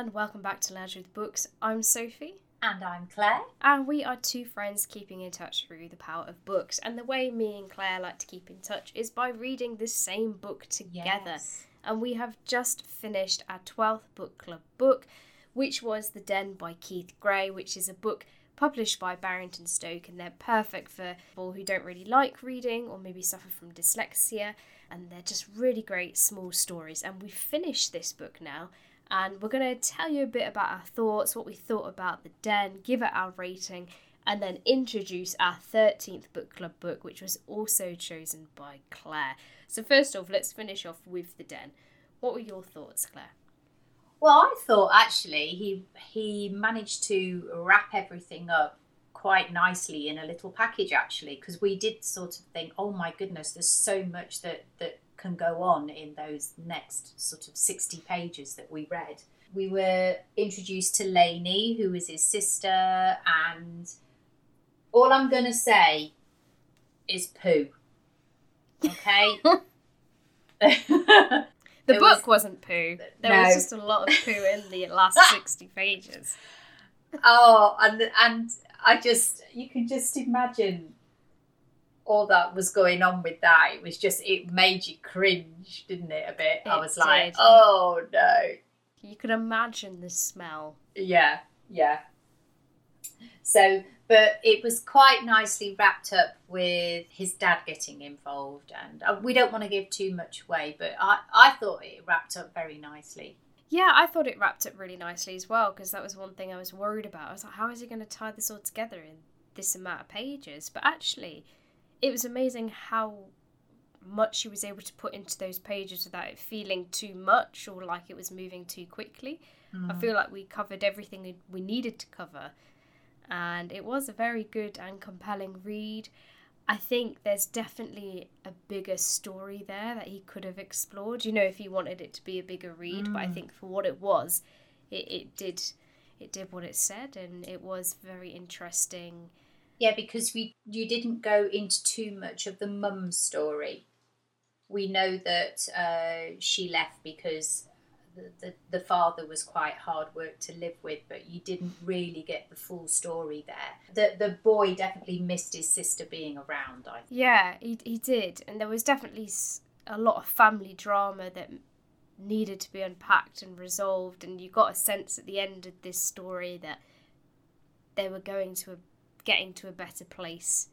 and welcome back to Lounging with Books. I'm Sophie. And I'm Claire. And we are two friends keeping in touch through the power of books. And the way me and Claire like to keep in touch is by reading the same book together. Yes. And we have just finished our 12th book club book, which was The Den by Keith Gray, which is a book published by Barrington Stoke. And they're perfect for people who don't really like reading or maybe suffer from dyslexia. And they're just really great small stories. And we finished this book now and we're going to tell you a bit about our thoughts, what we thought about the den, give it our rating, and then introduce our 13th book club book, which was also chosen by Claire. So, first off, let's finish off with the den. What were your thoughts, Claire? Well, I thought actually he he managed to wrap everything up quite nicely in a little package actually because we did sort of think oh my goodness there's so much that that can go on in those next sort of 60 pages that we read. We were introduced to Lainey, who is his sister, and all I'm going to say is poo. Okay? the There book was- not poo. There No. was just a lot of poo in the last 60 pages. oh, and and I just you can just imagine all that was going on with that. It was just it made you cringe, didn't it? A bit. I It was like, oh no. You can imagine the smell. Yeah, yeah. So, but it was quite nicely wrapped up with his dad getting involved, and uh, we don't want to give too much away, but I, I thought it wrapped up very nicely. Yeah, I thought it wrapped up really nicely as well because that was one thing I was worried about. I was like, how is he going to tie this all together in this amount of pages? But actually, it was amazing how much he was able to put into those pages without it feeling too much or like it was moving too quickly. I mm. feel like we covered everything we needed to cover, and it was a very good and compelling read. I think there's definitely a bigger story there that he could have explored. You know, if he wanted it to be a bigger read, but I mm. think for what it was, it, it did it did what it said, and it was very interesting. Yeah, because we you didn't go into too much of the mum story. We know that uh, she left because the, the, the father was quite hard work to live with, but you didn't really get the full story there. The the boy definitely missed his sister being around. I think. Yeah, he he did, and there was definitely a lot of family drama that needed to be unpacked and resolved, and you got a sense at the end of this story that they were going to getting to a better place.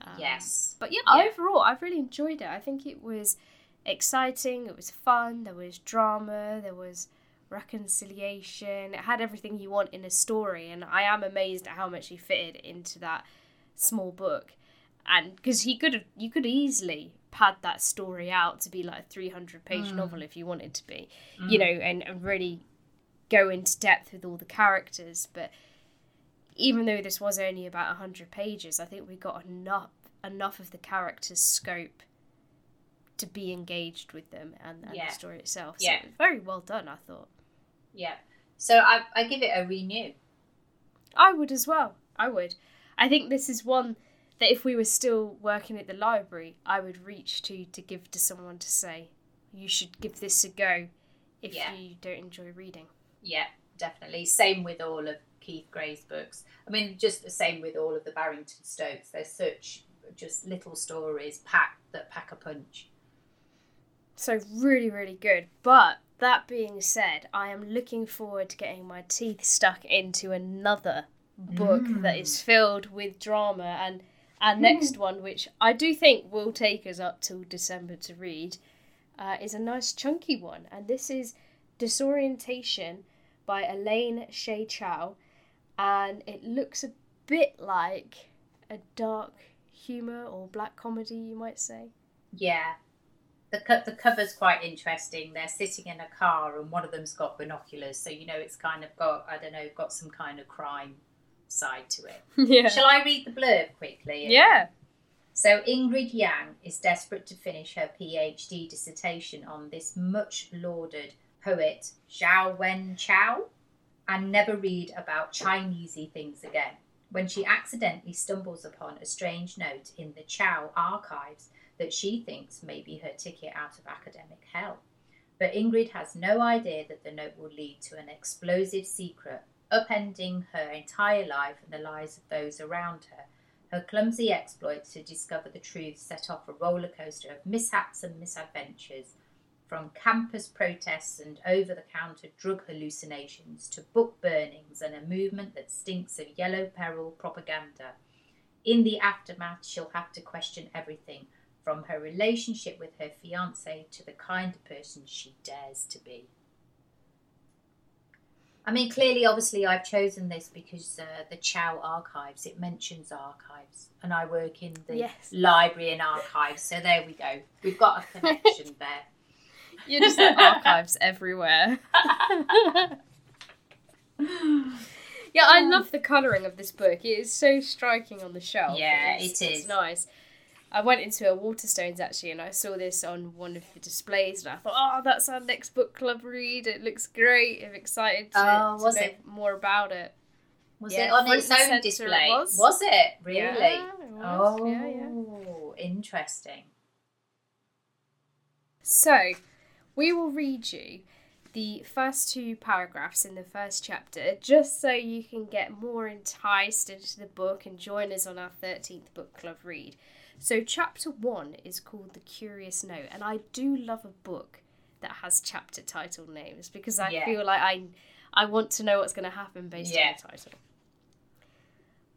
Um, Yes. But yeah, Yeah. overall, I've really enjoyed it. I think it was exciting. It was fun. There was drama. There was reconciliation. It had everything you want in a story, and I am amazed at how much he fitted into that small book. And because he could have, you could easily pad that story out to be like a three hundred page novel if you wanted to be, you know, and, and really go into depth with all the characters. But even though this was only about 100 pages, I think we got enough enough of the characters' scope to be engaged with them and, and Yeah. the story itself. Yeah. It very well done, I thought. Yeah. So I I give it a renew. I would as well. I would. I think this is one that if we were still working at the library, I would reach to to give to someone to say, you should give this a go if Yeah. you don't enjoy reading. Yeah, definitely. Same with all of Keith Gray's books. I mean, just the same with all of the Barrington Stokes. They're such just little stories packed that pack a punch. So really, really good. But that being said, I am looking forward to getting my teeth stuck into another book that is filled with drama and our next one, which I do think will take us up till December to read, uh, is a nice chunky one, and this is Disorientation by Elaine Hsieh Chou, and it looks a bit like a dark humor or black comedy, you might say. Yeah. The, co- the cover's quite interesting. They're sitting in a car and one of them's got binoculars. So, you know, it's kind of got, I don't know, got some kind of crime side to it. yeah. Shall I read the blurb quickly? Yeah. So Ingrid Yang is desperate to finish her PhD dissertation on this much lauded poet Xiao-Wen Chou and never read about Chinesey things again. When she accidentally stumbles upon a strange note in the Chou archives that she thinks may be her ticket out of academic hell. But Ingrid has no idea that the note will lead to an explosive secret, upending her entire life and the lives of those around her. Her clumsy exploits to discover the truth set off a roller coaster of mishaps and misadventures, from campus protests and over the counter drug hallucinations to book burnings and a movement that stinks of yellow peril propaganda. In the aftermath, she'll have to question everything from her relationship with her fiance to the kind of person she dares to be. I mean, clearly, obviously, I've chosen this because uh, the Chou archives, it mentions archives, and I work in the Yes. library and archives, so there we go. We've got a connection there. You're just at archives everywhere. yeah, I love the colouring of this book. It is so striking on the shelf. Yeah, It's- it It's nice. I went into a Waterstones actually, and I saw this on one of the displays, and I thought, "Oh, that's our next book club read. It looks great. I'm excited to, Oh, to know it? more about it." Was Yeah, it on its own centre it display? was. it really? Yeah, it was. Oh, Yeah, yeah. Oh, interesting. So, we will read you the first two paragraphs in the first chapter just so you can get more enticed into the book and join us on our 13th book club read. So, chapter one is called The Curious Note, and I do love a book that has chapter title names because I Yeah. feel like I, I want to know what's going to happen based Yeah. on the title.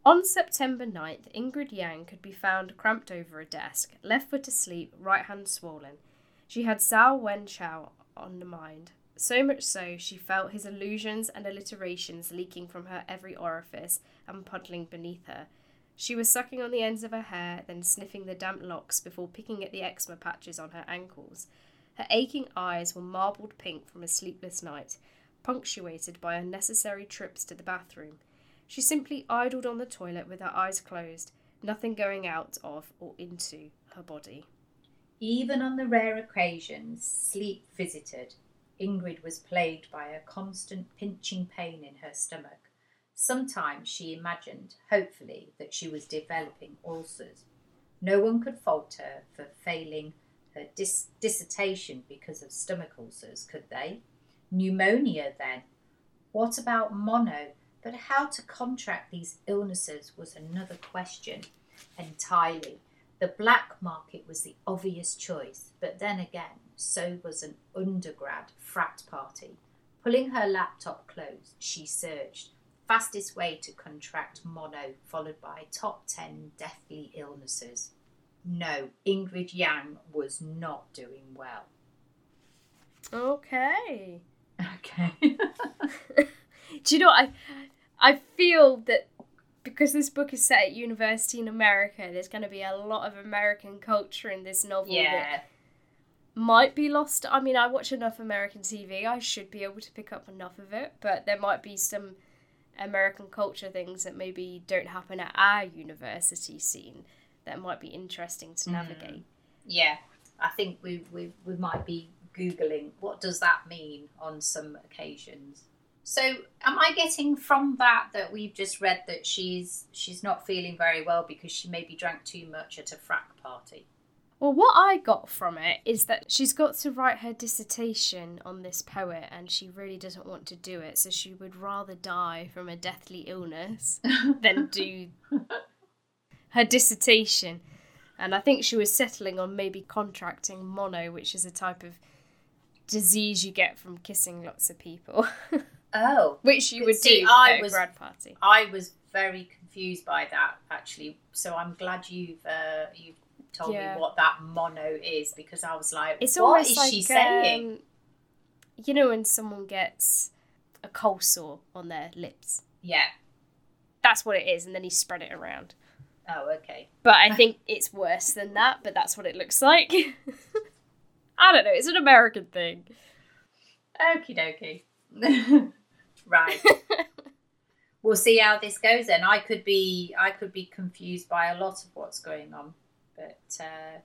On September 9th, Ingrid Yang could be found cramped over a desk, left foot asleep, right hand swollen. She had Xiao-Wen Chou on the mind, so much so she felt his illusions and alliterations leaking from her every orifice and puddling beneath her. She was sucking on the ends of her hair, then sniffing the damp locks before picking at the eczema patches on her ankles. Her aching eyes were marbled pink from a sleepless night, punctuated by unnecessary trips to the bathroom. She simply idled on the toilet with her eyes closed, nothing going out of or into her body. Even on the rare occasions sleep visited, Ingrid was plagued by a constant pinching pain in her stomach. Sometimes she imagined, hopefully, that she was developing ulcers. No one could fault her for failing her dis- dissertation because of stomach ulcers, could they? Pneumonia, then. What about mono? But how to contract these illnesses was another question entirely. The black market was the obvious choice, but then again, so was an undergrad frat party. Pulling her laptop closed, she searched. Fastest way to contract mono, followed by top 10 deathly illnesses. No, Ingrid Yang was not doing well. Okay. Okay. Do you know what I I feel that because this book is set at university in America, there's going to be a lot of American culture in this novel that yeah. might be lost. I mean, I watch enough American TV, I should be able to pick up enough of it, but there might be some American culture things that maybe don't happen at our university scene that might be interesting to mm-hmm. navigate. Yeah. I think we, we, we might be Googling what does that mean on some occasions. So am I getting from that that we've just read that she's she's not feeling very well because she maybe drank too much at a frack party? Well, what I got from it is that she's got to write her dissertation on this poet and she really doesn't want to do it, so she would rather die from a deathly illness than do her dissertation. And I think she was settling on maybe contracting mono, which is a type of disease you get from kissing lots of people, Oh. which you would See, do I at was- a grad party. I was very confused by that actually. So I'm glad you've uh, you've told Yeah. me what that mono is because I was like, It's what is like she saying? um, you know when someone gets a cold sore on their lips. Yeah. That's what it is, and then he spread it around. Oh, okay. But I think it's worse than that. But that's what it looks like. I don't know. It's an American thing. Okie dokie. right. we'll see how this goes then. I could be I could be confused by a lot of what's going on. But uh,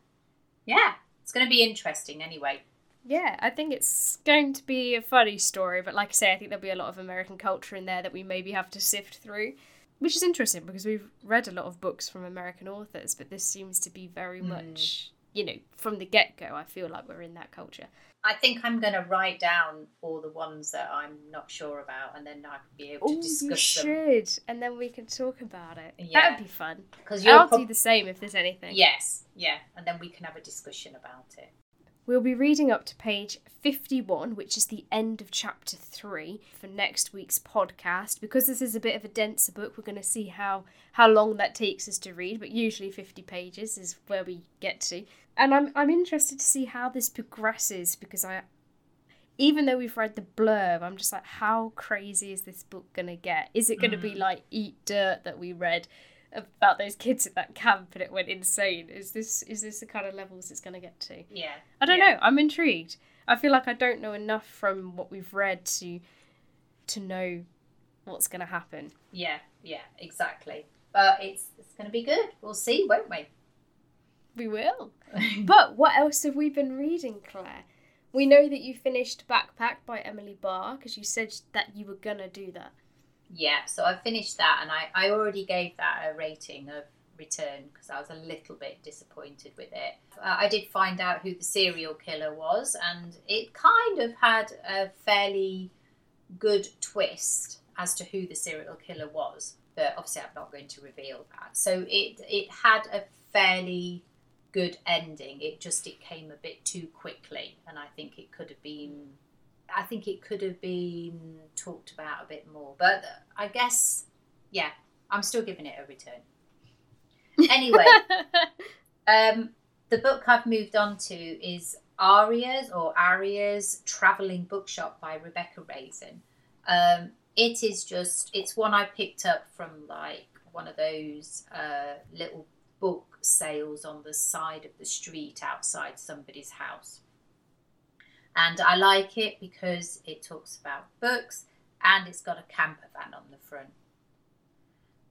yeah, it's gonna be interesting anyway. Yeah, I think it's going to be a funny story, but like I say, I think there'll be a lot of American culture in there that we maybe have to sift through, which is interesting because we've read a lot of books from American authors, but this seems to be very Hmm. much you know, from the get go, I feel like we're in that culture. I think I'm going to write down all the ones that I'm not sure about, and then I can be able to Ooh, discuss you them. should, and then we can talk about it. That would be fun. Because you'll I'll prob- do the same if there's anything. yes, yeah, and then we can have a discussion about it. We'll be reading up to page 51, which is the end of chapter 3 for next week's podcast. Because this is a bit of a denser book, we're going to see how, how long that takes us to read, but usually 50 pages is where we get to. And I'm, I'm interested to see how this progresses because I, even though we've read the blurb, I'm just like, how crazy is this book going to get? Is it going to be mm. like Eat Dirt that we read? About those kids at that camp and it went insane is this is this the kind of levels it's going to get to Yeah. I don't yeah. know. I'm intrigued. I feel like I don't know enough from what we've read to to know what's going to happen. Yeah, yeah, exactly. But it's it's going to be good. We'll see, won't we? We will. but what else have we been reading, Claire? We know that you finished Backpack by Emily Barr because you said that you were gonna do that. Yeah, so I finished that and I, I already gave that a rating of return because I was a little bit disappointed with it. Uh, I did find out who the serial killer was and it kind of had a fairly good twist as to who the serial killer was. But obviously, I'm not going to reveal that. So it it had a fairly good ending. It just it came a bit too quickly, and I think it could have been I think it could have been talked about a bit more. But I guess, yeah, I'm still giving it a return. Anyway, um, the book I've moved on to is Aria's or Aria's Traveling Bookshop by Rebecca Raisin. Um, it is just, it's one I picked up from like one of those uh, little book sales on the side of the street outside somebody's house. And I like it because it talks about books and it's got a camper van on the front.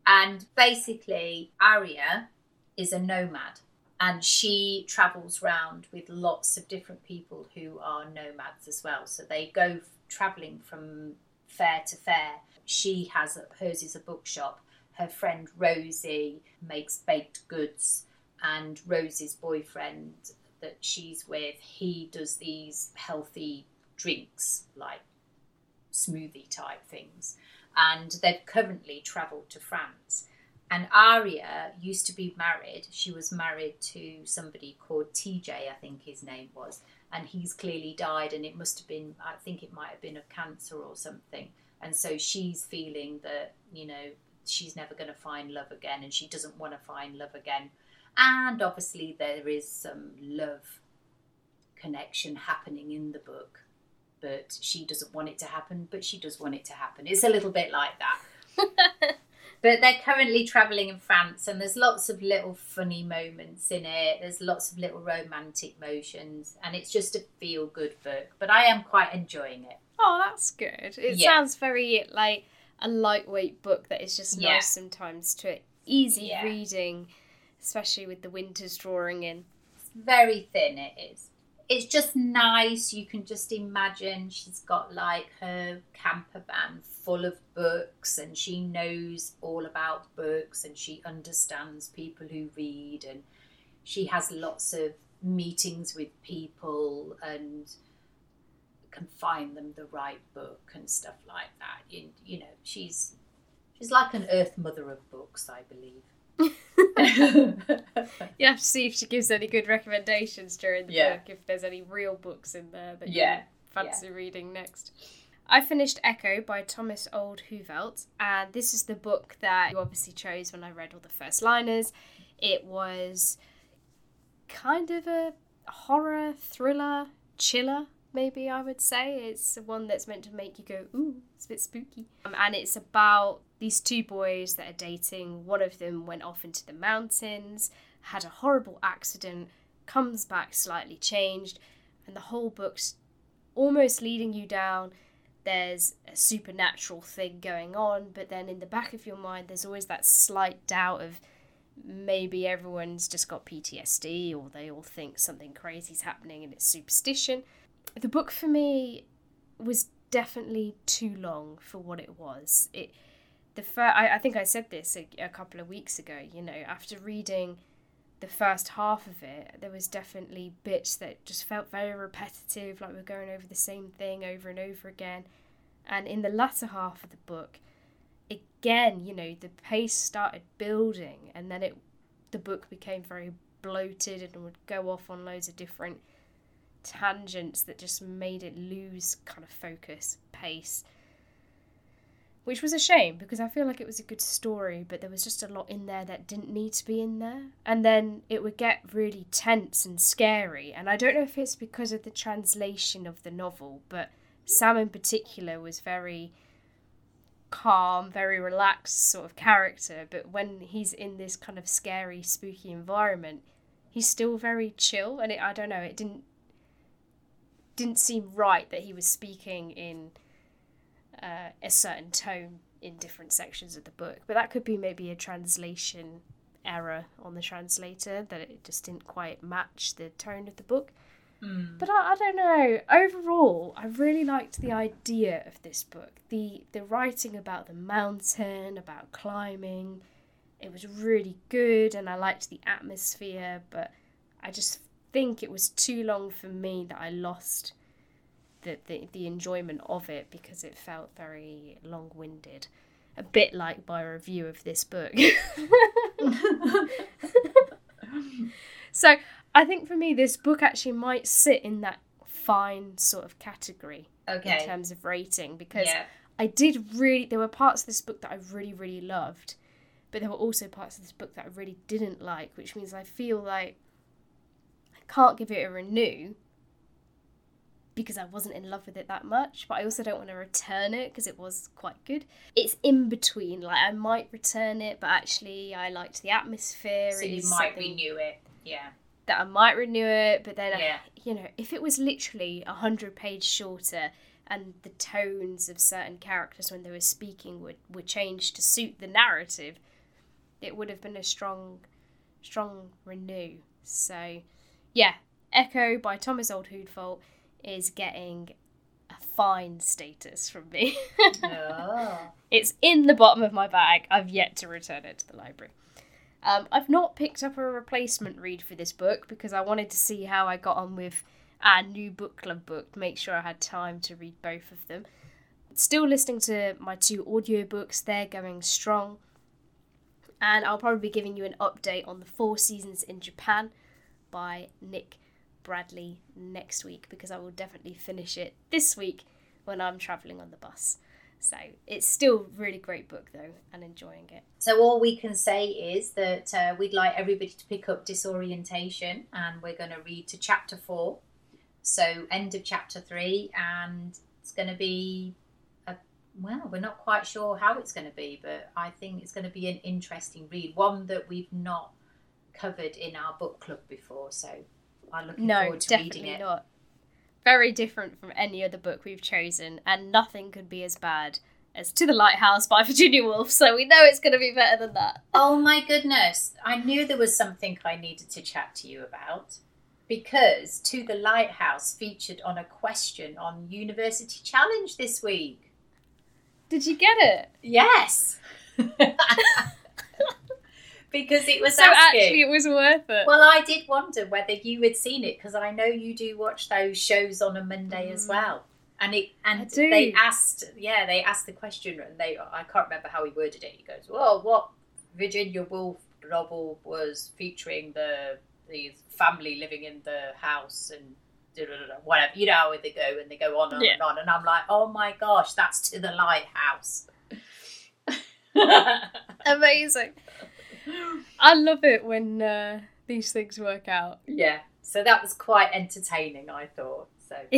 And basically, Aria is a nomad and she travels around with lots of different people who are nomads as well. So they go traveling from fair to fair. She has hers is a bookshop. Her friend Rosie makes baked goods, and Rosie's boyfriend that she's with, he does these healthy drinks like smoothie type things. And they've currently travelled to France. And Aria used to be married. She was married to somebody called TJ, I think his name was. And he's clearly died, and it must have been, I think it might have been of cancer or something. And so she's feeling that, you know, she's never going to find love again, and she doesn't want to find love again. And obviously, there is some love connection happening in the book, but she doesn't want it to happen, but she does want it to happen. It's a little bit like that. but they're currently traveling in France, and there's lots of little funny moments in it. There's lots of little romantic motions, and it's just a feel good book. But I am quite enjoying it. oh, that's good. It Yeah. sounds very like a lightweight book that is just Yeah. nice sometimes to easy Yeah. reading, especially with the winters drawing in. It's very thin, it is. It's just nice. You can just imagine she's got like her camper van full of books and she knows all about books and she understands people who read and she has lots of meetings with people and can find them the right book and stuff like that. You, you know, she's she's like an earth mother of books, I believe. You have to see if she gives any good recommendations during the Yeah. book, if there's any real books in there that Yeah, you fancy reading next. I finished Echo by Thomas Olde Heuvelt, and this is the book that you obviously chose when I read all the first liners. It was kind of a horror thriller, chiller, maybe I would say. It's one that's meant to make you go, ooh, it's a bit spooky. Um, and it's about these two boys that are dating. One of them went off into the mountains, had a horrible accident, comes back slightly changed, and the whole book's almost leading you down. There's a supernatural thing going on, but then in the back of your mind, there's always that slight doubt of maybe everyone's just got PTSD or they all think something crazy's happening and it's superstition. The book for me was definitely too long for what it was. It the fir- I, I think I said this a, a couple of weeks ago, you know, after reading the first half of it, there was definitely bits that just felt very repetitive, like we're going over the same thing over and over again. And in the latter half of the book, again, you know, the pace started building, and then it, the book became very bloated and would go off on loads of different tangents that just made it lose kind of focus, pace. Which was a shame because I feel like it was a good story, but there was just a lot in there that didn't need to be in there. And then it would get really tense and scary. And I don't know if it's because of the translation of the novel, but Sam in particular was very calm, very relaxed sort of character, but when he's in this kind of scary, spooky environment, he's still very chill. And it, I don't know, it didn't didn't seem right that he was speaking in uh, a certain tone in different sections of the book. But that could be maybe a translation error on the translator that it just didn't quite match the tone of the book. Mm. But I, I don't know. Overall, I really liked the idea of this book. The the writing about the mountain, about climbing, it was really good and I liked the atmosphere, but I just think it was too long for me that I lost the, the, the enjoyment of it because it felt very long winded. A bit like my review of this book. so I think for me, this book actually might sit in that fine sort of category Okay. in terms of rating because Yeah. I did really, there were parts of this book that I really, really loved, but there were also parts of this book that I really didn't like, which means I feel like I can't give it a renew because I wasn't in love with it that much, but I also don't want to return it because it was quite good. It's in between, like I might return it, but actually I liked the atmosphere. So it you might renew it. Yeah. that I might renew it, but then, Yeah. you know, if it was literally a hundred page shorter and the tones of certain characters when they were speaking would, were changed to suit the narrative, it would have been a strong, strong renew. So, yeah, Echo by Thomas Old Oldhoodfold is getting a fine status from me. Oh. It's in the bottom of my bag. I've yet to return it to the library. Um, I've not picked up a replacement read for this book because I wanted to see how I got on with our new book club book, make sure I had time to read both of them. Still listening to my two audiobooks, they're going strong. And I'll probably be giving you an update on the Four Seasons in Japan by Nick Bradley next week because I will definitely finish it this week when I'm travelling on the bus. So it's still really great book though, and enjoying it. So all we can say is that uh, we'd like everybody to pick up disorientation, and we're going to read to chapter four. So end of chapter three, and it's going to be a well, we're not quite sure how it's going to be, but I think it's going to be an interesting read, one that we've not covered in our book club before. So I'm looking No, forward to reading definitely it. not. Very different from any other book we've chosen, and nothing could be as bad as To the Lighthouse by Virginia Woolf. So we know it's going to be better than that. Oh my goodness. I knew there was something I needed to chat to you about because To the Lighthouse featured on a question on University Challenge this week. Did you get it? Yes. because it was so asking. actually, it was worth it. well, I did wonder whether you had seen it because I know you do watch those shows on a Monday as Mm. well. And it and they asked, yeah, they asked the question, and they I can't remember how he worded it. He goes, "Well, what Virginia Woolf novel was featuring the the family living in the house and whatever, you know how they go and they go on and Yeah. on, and I'm like, oh my gosh, that's to the lighthouse." Amazing. I love it when uh, these things work out. yeah, so that was quite entertaining, I thought. So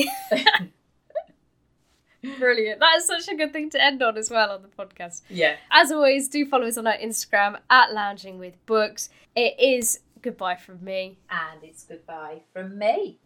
Brilliant. That is such a good thing to end on as well on the podcast. yeah. As always, do follow us on our Instagram at Lounging with Books. It is goodbye from me. And it's goodbye from me.